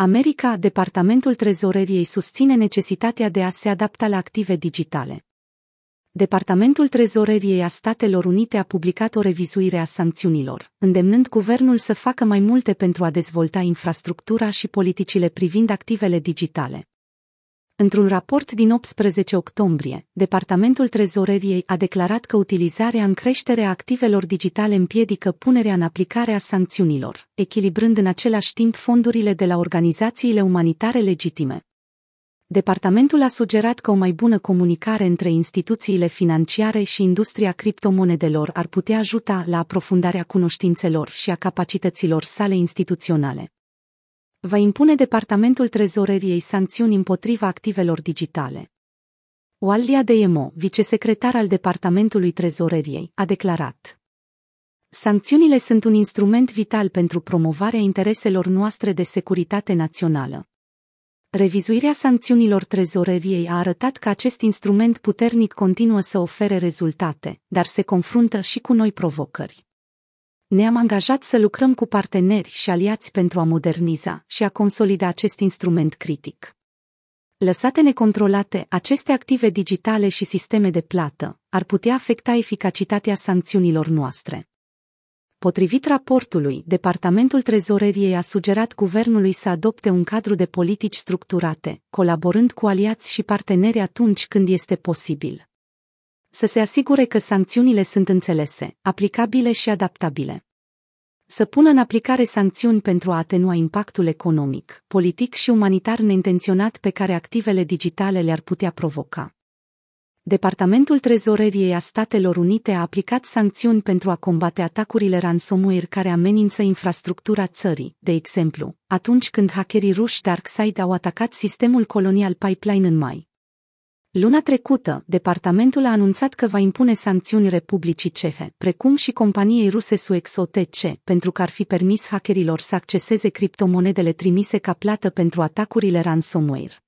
America, Departamentul Trezoreriei susține necesitatea de a se adapta la active digitale. Departamentul Trezoreriei a Statelor Unite a publicat o revizuire a sancțiunilor, îndemnând guvernul să facă mai multe pentru a dezvolta infrastructura și politicile privind activele digitale. Într-un raport din 18 octombrie, Departamentul Trezoreriei a declarat că utilizarea în creștere a activelor digitale împiedică punerea în aplicare a sancțiunilor, echilibrând în același timp fondurile de la organizațiile umanitare legitime. Departamentul a sugerat că o mai bună comunicare între instituțiile financiare și industria criptomonedelor ar putea ajuta la aprofundarea cunoștințelor și a capacităților sale instituționale va impune Departamentul Trezoreriei sancțiuni împotriva activelor digitale. Waldia Emo, vicesecretar al Departamentului Trezoreriei, a declarat Sancțiunile sunt un instrument vital pentru promovarea intereselor noastre de securitate națională. Revizuirea sancțiunilor trezoreriei a arătat că acest instrument puternic continuă să ofere rezultate, dar se confruntă și cu noi provocări. Ne-am angajat să lucrăm cu parteneri și aliați pentru a moderniza și a consolida acest instrument critic. Lăsate necontrolate, aceste active digitale și sisteme de plată ar putea afecta eficacitatea sancțiunilor noastre. Potrivit raportului, Departamentul Trezoreriei a sugerat guvernului să adopte un cadru de politici structurate, colaborând cu aliați și parteneri atunci când este posibil să se asigure că sancțiunile sunt înțelese, aplicabile și adaptabile. Să pună în aplicare sancțiuni pentru a atenua impactul economic, politic și umanitar neintenționat pe care activele digitale le-ar putea provoca. Departamentul Trezoreriei a Statelor Unite a aplicat sancțiuni pentru a combate atacurile ransomware care amenință infrastructura țării, de exemplu, atunci când hackerii ruși DarkSide au atacat sistemul colonial Pipeline în mai. Luna trecută, departamentul a anunțat că va impune sancțiuni Republicii Cehe, precum și companiei ruse Suex OTC, pentru că ar fi permis hackerilor să acceseze criptomonedele trimise ca plată pentru atacurile ransomware.